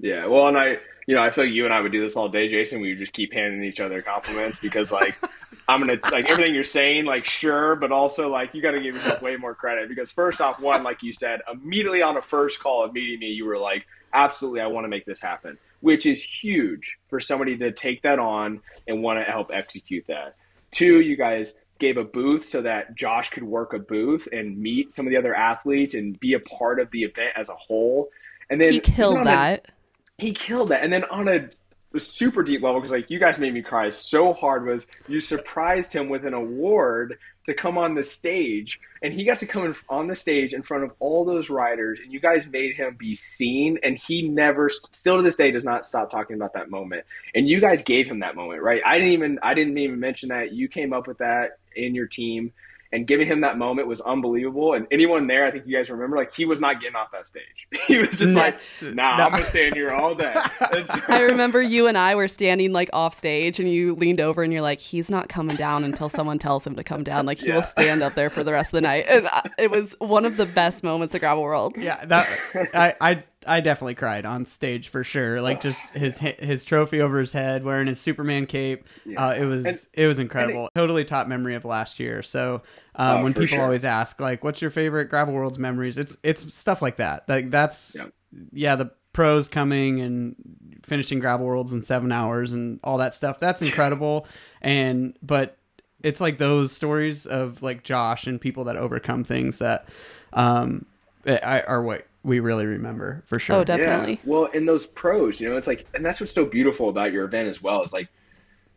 Yeah, well, and I, you know, I feel like you and I would do this all day, Jason. We would just keep handing each other compliments because, like, [laughs] I'm gonna like everything you're saying, like, sure, but also like you got to give yourself way more credit because first off, one, like you said, immediately on the first call of meeting me, you were like, absolutely, I want to make this happen, which is huge for somebody to take that on and want to help execute that. Two, you guys gave a booth so that Josh could work a booth and meet some of the other athletes and be a part of the event as a whole. And then He killed on a- that. He killed that. And then on a, super deep level, because like you guys made me cry so hard, was you surprised him with an award to come on the stage, and he got to come in, on the stage in front of all those riders, and you guys made him be seen, and he never, still to this day, does not stop talking about that moment. And you guys gave him that moment, right? I didn't even, I didn't even mention that. You came up with that in your team. And giving him that moment was unbelievable. And anyone there, I think you guys remember, like he was not getting off that stage. [laughs] He was just like, "Nah, No. I'm gonna stand here all day." [laughs] I remember you and I were standing like off stage, and you leaned over and you're like, "He's not coming down until someone tells him to come down. Like he Yeah. will stand up there for the rest of the night." And it was one of the best moments of Gravel World. Yeah, that I I I definitely cried on stage for sure. Like just his his trophy over his head, wearing his Superman cape. Uh, it was And- it was incredible. totally top memory of last year. So um, Oh, when people sure. always ask like, "What's your favorite Gravel Worlds memories?" It's it's stuff like that. Like that's Yeah. yeah, the pros coming and finishing Gravel Worlds in seven hours and all that stuff. That's incredible. And but it's like those stories of like Josh and people that overcome things that um are what we really remember for oh, sure. Oh, definitely. Yeah. Well, and those pros, you know, it's like, and that's what's so beautiful about your event as well. Is like,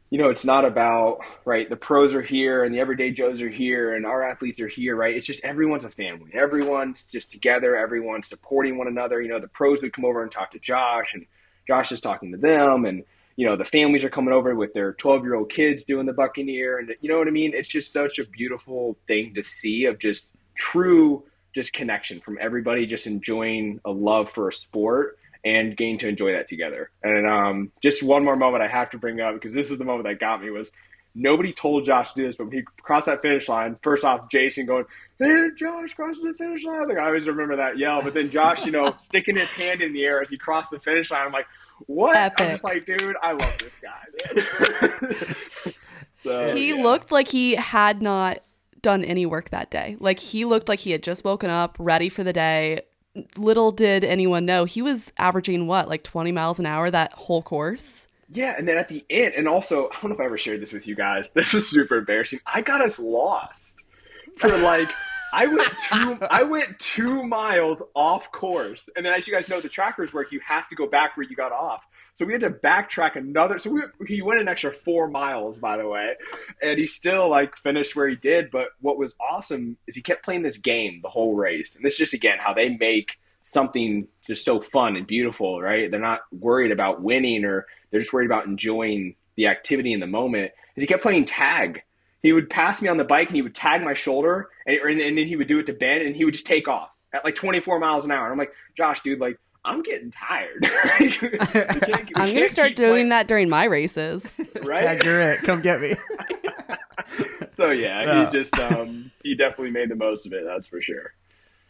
you know, it's not about right. The pros are here, and the everyday Joes are here, and our athletes are here, right? It's just everyone's a family. Everyone's just together. Everyone's supporting one another. You know, the pros would come over and talk to Josh, and Josh is talking to them, and you know, the families are coming over with their 12 year old kids doing the Buccaneer, and you know what I mean. It's just such a beautiful thing to see of just true just connection from everybody just enjoying a love for a sport and getting to enjoy that together. And um, just one more moment I have to bring up because this is the moment that got me was nobody told Josh to do this, but when he crossed that finish line, first off, Jason going, "Hey, Josh crosses the finish line!" Like I always remember that yell. But then Josh, you know, [laughs] sticking his hand in the air as he crossed the finish line. I'm like, "What?" I'm just like, "Dude, I love this guy." [laughs] [laughs] So, he yeah. looked like he had not done any work that day. Like he looked like he had just woken up, ready for the day. Little did anyone know he was averaging what, like 20 miles an hour that whole course. Yeah, and then at the end, and also, I don't know if I ever shared this with you guys. [laughs] This was super embarrassing. I got us lost for like, [laughs] I went two, I went two miles off course, and then as you guys know, the trackers work. You have to go back where you got off. So we had to backtrack another. So we, he went an extra four miles, by the way, and he still like finished where he did. But what was awesome is he kept playing this game the whole race, and this is just again how they make something just so fun and beautiful, right? They're not worried about winning or they're just worried about enjoying the activity in the moment. Is he kept playing tag. He would pass me on the bike and he would tag my shoulder and, and, and then he would do it to Ben and he would just take off at like 24 miles an hour. And I'm like, Josh, dude, like, I'm getting tired. [laughs] We I'm going to start doing playing- that during my races. [laughs] Right? Tag, you're it. Come get me. [laughs] So yeah, Yeah. he just um he definitely made the most of it. That's for sure.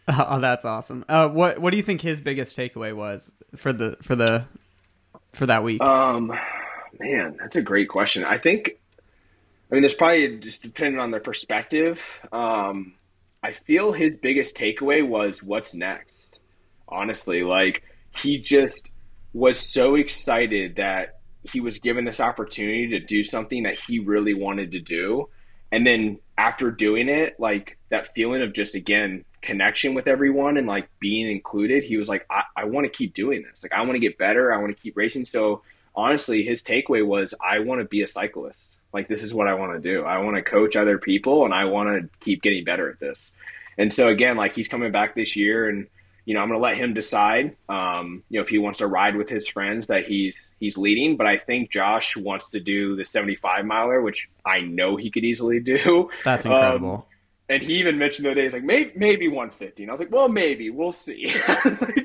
Oh, that's awesome. Uh, what what do you think his biggest takeaway was for the for the for that week? Um, Man, that's a great question. I think, I mean, there's probably just depending on their perspective. Um, I feel his biggest takeaway was what's next. Honestly, like he just was so excited that he was given this opportunity to do something that he really wanted to do. And then after doing it, like that feeling of just again connection with everyone and like being included, he was like, I, I want to keep doing this. Like I want to get better. I want to keep racing. So honestly, his takeaway was I want to be a cyclist. Like this is what I want to do. I want to coach other people and I want to keep getting better at this. And so again, like he's coming back this year and you know, I'm going to let him decide, um, you know, if he wants to ride with his friends that he's he's leading. But I think Josh wants to do the 75 miler, which I know he could easily do. [laughs] That's Um, incredible. and he even mentioned the other day, he's like, maybe, maybe 150. And I was like, well, maybe. We'll see. [laughs]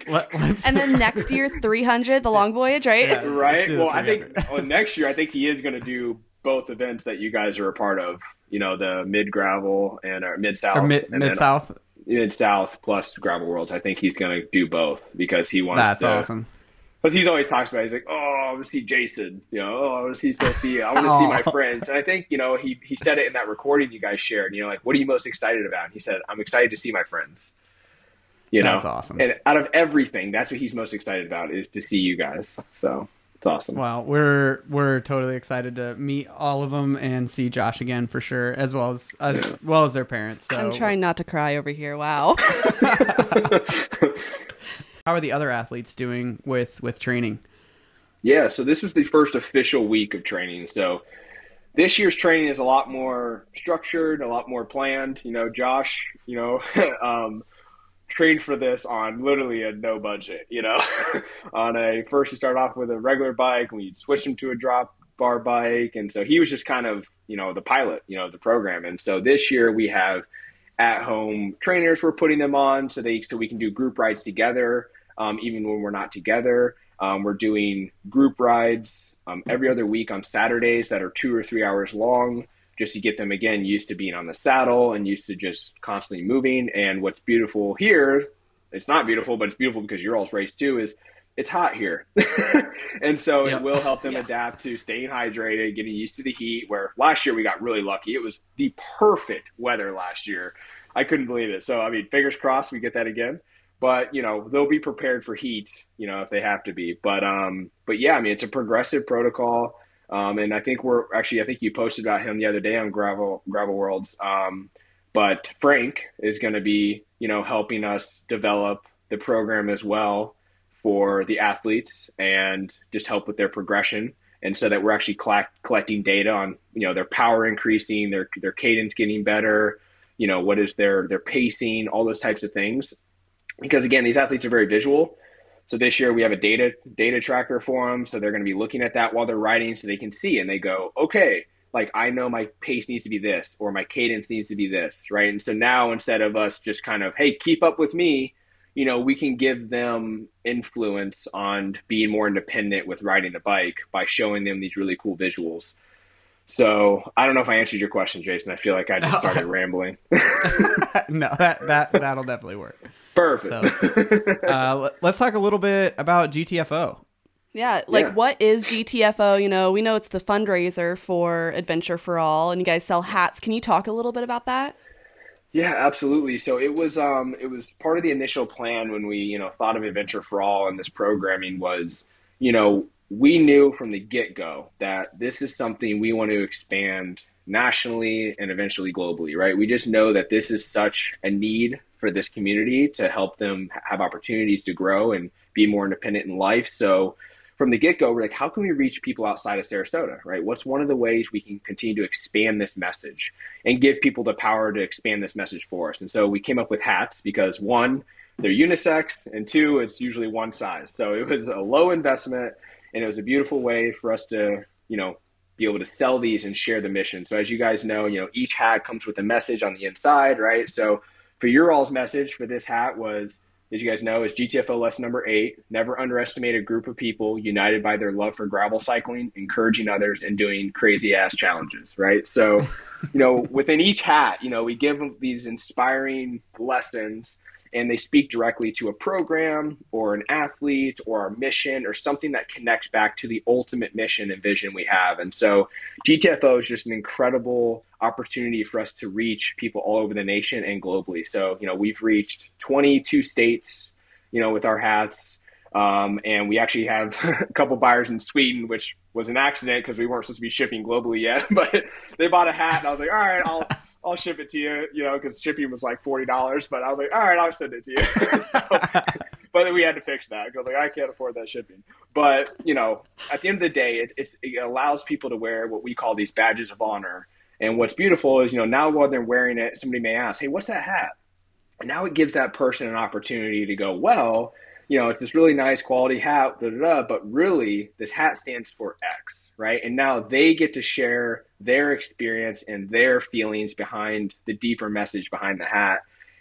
Like, Let, And then next year, [laughs] 300, the long voyage, right? Yeah. right? Let's do the Well, I think well, next year, I think he is going to do both events that you guys are a part of. You know, the mid gravel and or mid south mid and then mid south. Mid south plus gravel worlds. I think he's going to do both because he wants. To That's to, awesome. Because he's always talks about. It. He's like, oh, I want to see Jason. You know, oh, I want to see Sophia. I want to see my [laughs] oh. friends. And I think you know he he said it in that recording you guys shared. You know, like, what are you most excited about? And he said, I'm excited to see my friends. You know, That's awesome. And out of everything, that's what he's most excited about is to see you guys. So it's awesome. Well, we're we're totally excited to meet all of them and see Josh again for sure, as well as as well as their parents. So, I'm trying not to cry over here. Wow. [laughs] [laughs] how are the other athletes doing with with training? Yeah, so this was the first official week of training. So this year's training is a lot more structured, a lot more planned. You know, Josh, you know, [laughs] um, trained for this on literally a no budget. You know, [laughs] on a first he started off with a regular bike, and we switched him to a drop bar bike, and so he was just kind of you know the pilot, you know, the program. And so this year we have at home trainers we're putting them on so they so we can do group rides together um, even when we're not together um, we're doing group rides um, every other week on saturdays that are two or three hours long just to get them again used to being on the saddle and used to just constantly moving. And what's beautiful here it's not beautiful but it's beautiful because you're all's race too is it's hot here. [laughs] And so Yep. it will help them adapt to staying hydrated getting used to the heat where last year we got really lucky. It was the perfect weather last year. I couldn't believe it. So i mean fingers crossed we get that again. But you know they'll be prepared for heat you know if they have to be. But um but yeah i mean it's a progressive protocol um and i think we're actually i think you posted about him the other day on gravel gravel worlds. Um but frank is going to be you know helping us develop the program as well for the athletes and just help with their progression. And so that we're actually collect, collecting data on you know their power increasing their their cadence getting better you know what is their their pacing all those types of things. Because again these athletes are very visual so this year we have a data data tracker for them so they're going to be looking at that while they're riding so they can see and they go okay like i know my pace needs to be this or my cadence needs to be this right? And so now instead of us just kind of hey keep up with me you know we can give them influence on being more independent with riding the bike by showing them these really cool visuals so i don't know if i answered your question jason i feel like i just started rambling [laughs] [laughs] no, that that that'll definitely work. perfect Uh, let- let's talk a little bit about GTFO. Yeah, like Yeah. what is GTFO? You know, we know it's the fundraiser for Adventure for All, and you guys sell hats. Can you talk a little bit about that? Yeah, absolutely. So it was um it was part of the initial plan when we, you know, thought of Adventure for All and this programming was, you know, we knew from the get-go that this is something we want to expand nationally and eventually globally, right? We just know that this is such a need for this community to help them have opportunities to grow and be more independent in life. So from the get go, we're like, how can we reach people outside of Sarasota, right? What's one of the ways we can continue to expand this message and give people the power to expand this message for us? And so we came up with hats because one, they're unisex, and two, it's usually one size. So it was a low investment, and it was a beautiful way for us to, you know, be able to sell these and share the mission. So as you guys know, you know, each hat comes with a message on the inside, right? So for your all's message for this hat was as you guys know, is GTFO lesson number eight. Never underestimate a group of people united by their love for gravel cycling, encouraging others, and doing crazy ass challenges, right? So, [laughs] you know, within each hat, you know, we give them these inspiring lessons and they speak directly to a program or an athlete or our mission or something that connects back to the ultimate mission and vision we have. And so GTFO is just an incredible opportunity for us to reach people all over the nation and globally. So, you know, we've reached 22 states, you know, with our hats. Um, and we actually have [laughs] a couple buyers in Sweden, which was an accident because we weren't supposed to be shipping globally yet. [laughs] But they bought a hat, and I was like, all right, I'll I'll ship it to you, you know, because shipping was like forty dollars. But I was like, all right, I'll send it to you. [laughs] so, but we had to fix that because like I can't afford that shipping. But you know, at the end of the day, it, it allows people to wear what we call these badges of honor. And what's beautiful is, you know, now while they're wearing it, somebody may ask, hey, what's that hat? And now it gives that person an opportunity to go, well, you know, it's this really nice quality hat, but really this hat stands for X, right? And now they get to share their experience and their feelings behind the deeper message behind the hat.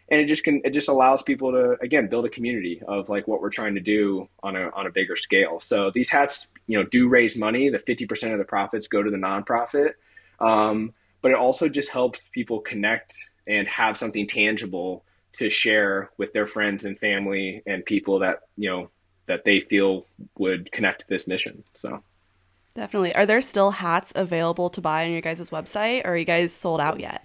And it just can, it just allows people to, again, build a community of like what we're trying to do on a, on a bigger scale. So these hats, you know, do raise money. The 50% of the profits go to the nonprofit. Um, but it also just helps people connect and have something tangible to share with their friends and family and people that you know that they feel would connect to this mission so Definitely. Are there still hats available to buy on your guys' website or are you guys sold out yet?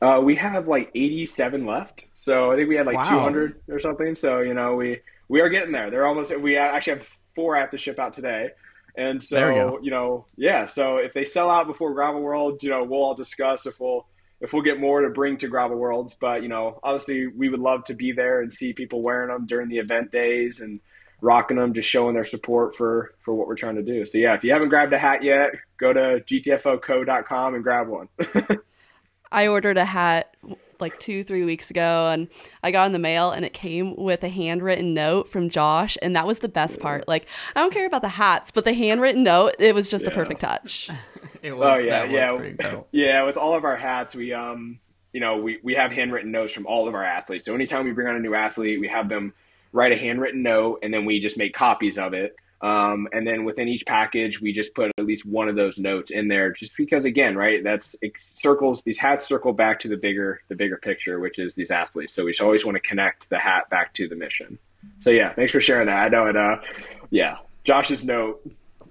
uh, we have like 87 left so i think we had like Wow. 200 or something so you know we we are getting there they're almost we actually have four I have to ship out today and so There we go. you know yeah so if they sell out before gravel world you know we'll all discuss if we'll if we'll get more to bring to gravel worlds but you know obviously we would love to be there and see people wearing them during the event days and rocking them just showing their support for for what we're trying to do so yeah if you haven't grabbed a hat yet go to gtfoco.com and grab one [laughs] I ordered a hat like two, three weeks ago and I got in the mail and it came with a handwritten note from Josh. And that was the best part. Like, I don't care about the hats, but the handwritten note, it was just the perfect touch. [laughs] [laughs] It Oh yeah, was yeah, [laughs] yeah. With all of our hats, we um, you know, we we have handwritten notes from all of our athletes. So anytime we bring on a new athlete, we have them write a handwritten note, and then we just make copies of it. Um, and then within each package, we just put at least one of those notes in there, just because again, right? That's it circles. These hats circle back to the bigger the bigger picture, which is these athletes. So we should always want to connect the hat back to the mission. So yeah, thanks for sharing that. I know it. Uh, yeah, Josh's note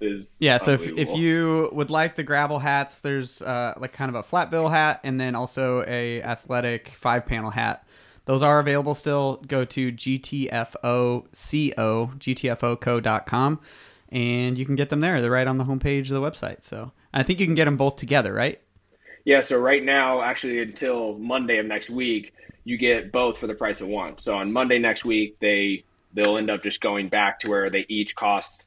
is Yeah, so if, if you would like the gravel hats, there's uh, like kind of a flat bill hat and then also a athletic five panel hat. Those are available still. Go to GTFOCO, GTFOCO.com, and you can get them there. They're right on the homepage of the website. So I think you can get them both together, right? Yeah, so right now, actually, until Monday of next week, you get both for the price of one. So on Monday next week, they they'll end up just going back to where they each cost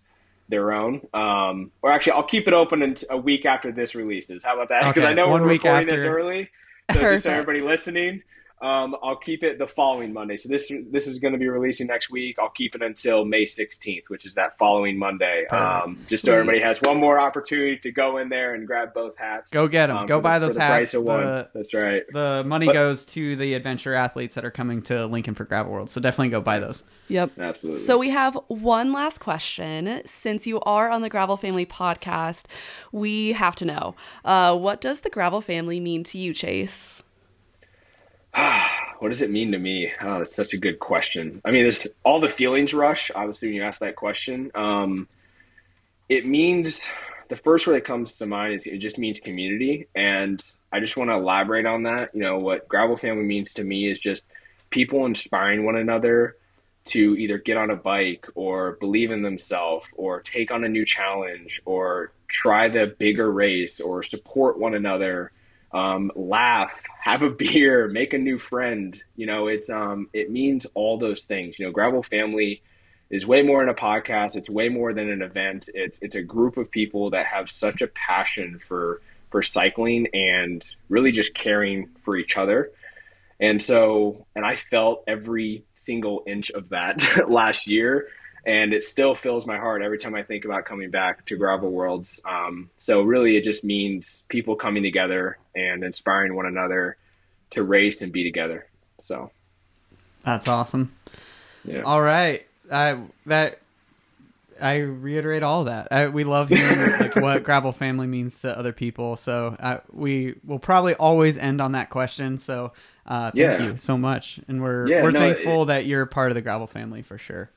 their own. Um, or actually, I'll keep it open until a week after this releases. How about that? Because Okay, I know one we're week recording after. this early. So just Perfect. so everybody listening, um, I'll keep it the following Monday. So this this is going to be releasing next week. I'll keep it until May 16th, which is that following Monday. Um, just so everybody has one more opportunity to go in there and grab both hats. Go get 'em. um, Go for the- buy those hats. of one. The- That's right. The money But- goes to the adventure athletes that are coming to Lincoln for Gravel World. So definitely go buy those. Yep. Absolutely. So we have one last question. Since you are on the Gravel Family podcast, we have to know uh, what does the Gravel Family mean to you, Chase? [sighs] what does it mean to me? Oh, that's such a good question. I mean, there's all the feelings rush, obviously, when you ask that question. Um, it means the first word that comes to mind is it just means community. And I just want to elaborate on that. You know, what Gravel Family means to me is just people inspiring one another to either get on a bike or believe in themselves or take on a new challenge or try the bigger race or support one another um, laugh, have a [laughs] beer, make a new friend. You know, it's um, it means all those things. You know, Gravel Family is way more than a podcast. It's way more than an event. It's it's a group of people that have such a passion for for cycling and really just caring for each other. And so, and I felt every single inch of that [laughs] last year. And it still fills my heart every time I think about coming back to Gravel Worlds. Um, so, really, it just means people coming together and inspiring one another to race and be together. So, That's awesome. yeah. All right. I that I reiterate all that. I, we love hearing [laughs] like what gravel family means to other people. So uh, we will probably always end on that question. So uh, thank Yeah. you so much, and we're Yeah, we're no, thankful that you're part of the gravel family for sure.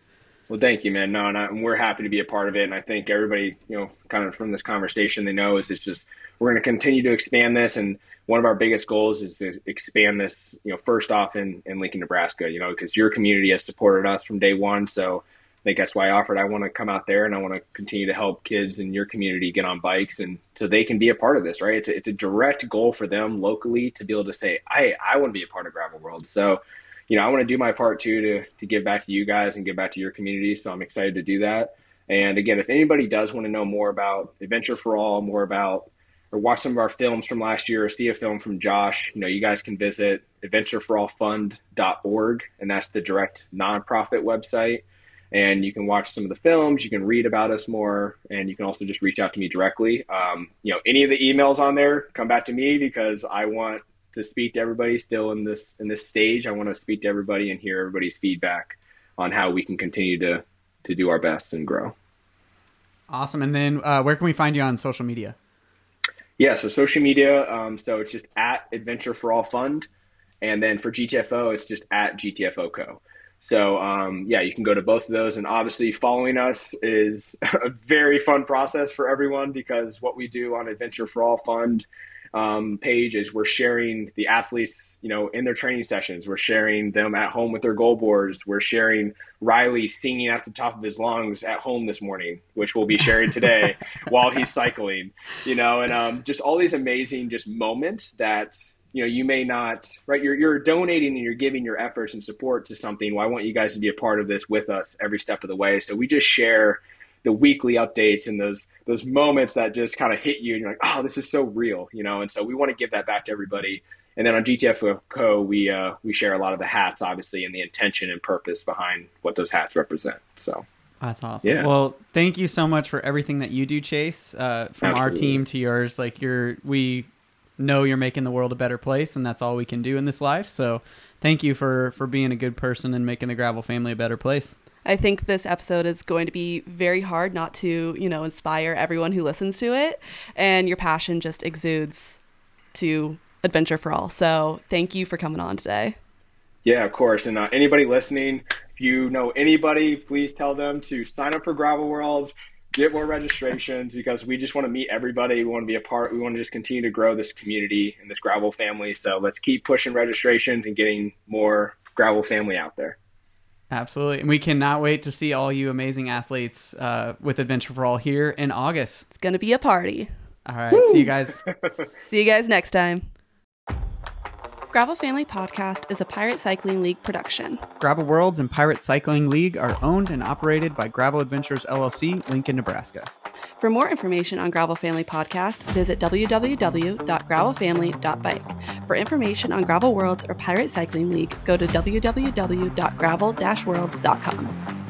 Well, thank you, man. No, and, I, we're happy to be a part of it. And I think everybody, you know, kind of from this conversation, they know is it's just we're going to continue to expand this. And one of our biggest goals is to expand this, you know, first off in, in Lincoln, Nebraska, you know, because your community has supported us from day one. So I think that's why I offered I want to come out there and I want to continue to help kids in your community get on bikes and so they can be a part of this, right? It's a, it's a direct goal for them locally to be able to say, I, I want to be a part of Gravel World. So, you know, I want to do my part too to, to give back to you guys and give back to your community. So I'm excited to do that. And again, if anybody does want to know more about Adventure for All, more about or watch some of our films from last year or see a film from Josh, you know, you guys can visit adventureforallfund.org and that's the direct nonprofit website. And you can watch some of the films, you can read about us more, and you can also just reach out to me directly. Um, you know, any of the emails on there, come back to me because I want to speak to everybody still in this in this stage. I want to speak to everybody and hear everybody's feedback on how we can continue to to do our best and grow. Awesome. And then uh, where can we find you on social media? Yeah, so social media, um, so it's just at Adventure for All Fund, and then for GTFO, it's just at GTFO Co. So um, yeah, you can go to both of those, and obviously following us is [laughs] a very fun process for everyone because what we do on Adventure for All Fund um, page is we're sharing the athletes, you know, in their training sessions. We're sharing them at home with their goal boards. We're sharing Riley singing at the top of his lungs at home this morning, which we'll be sharing today [laughs] while he's cycling. You know, and um, just all these amazing just moments that you know you may not right. You're you're donating and you're giving your efforts and support to something. Well, I want you guys to be a part of this with us every step of the way. So we just share the weekly updates and those those moments that just kind of hit you and you're like, oh, this is so real, you know. And so we want to give that back to everybody. And then on GTF Co, we uh, we share a lot of the hats, obviously, and the intention and purpose behind what those hats represent. So That's awesome. Yeah. Well, thank you so much for everything that you do, Chase. Uh, from our team to yours, like you're, we know you're making the world a better place, and that's all we can do in this life. So, thank you for for being a good person and making the Gravel family a better place. I think this episode is going to be very hard not to, you know, inspire everyone who listens to it. And your passion just exudes to Adventure for All. So thank you for coming on today. Yeah, of course. And uh, anybody listening, if you know anybody, please tell them to sign up for Gravel World, get more registrations because we just want to meet everybody. We want to be a part. We want to just continue to grow this community and this Gravel family. So let's keep pushing registrations and getting more Gravel family out there. Absolutely, and we cannot wait to see all you amazing athletes uh, with Adventure for All here in August. It's going to be a party. All right, see you guys. [laughs] See you guys next time. Gravel Family Podcast is a Pirate Cycling League production. Gravel Worlds and Pirate Cycling League are owned and operated by Gravel Adventures LLC, Lincoln, Nebraska. For more information on Gravel Family Podcast, visit www.gravelfamily.bike. For information on Gravel Worlds or Pirate Cycling League, go to www.gravel-worlds.com.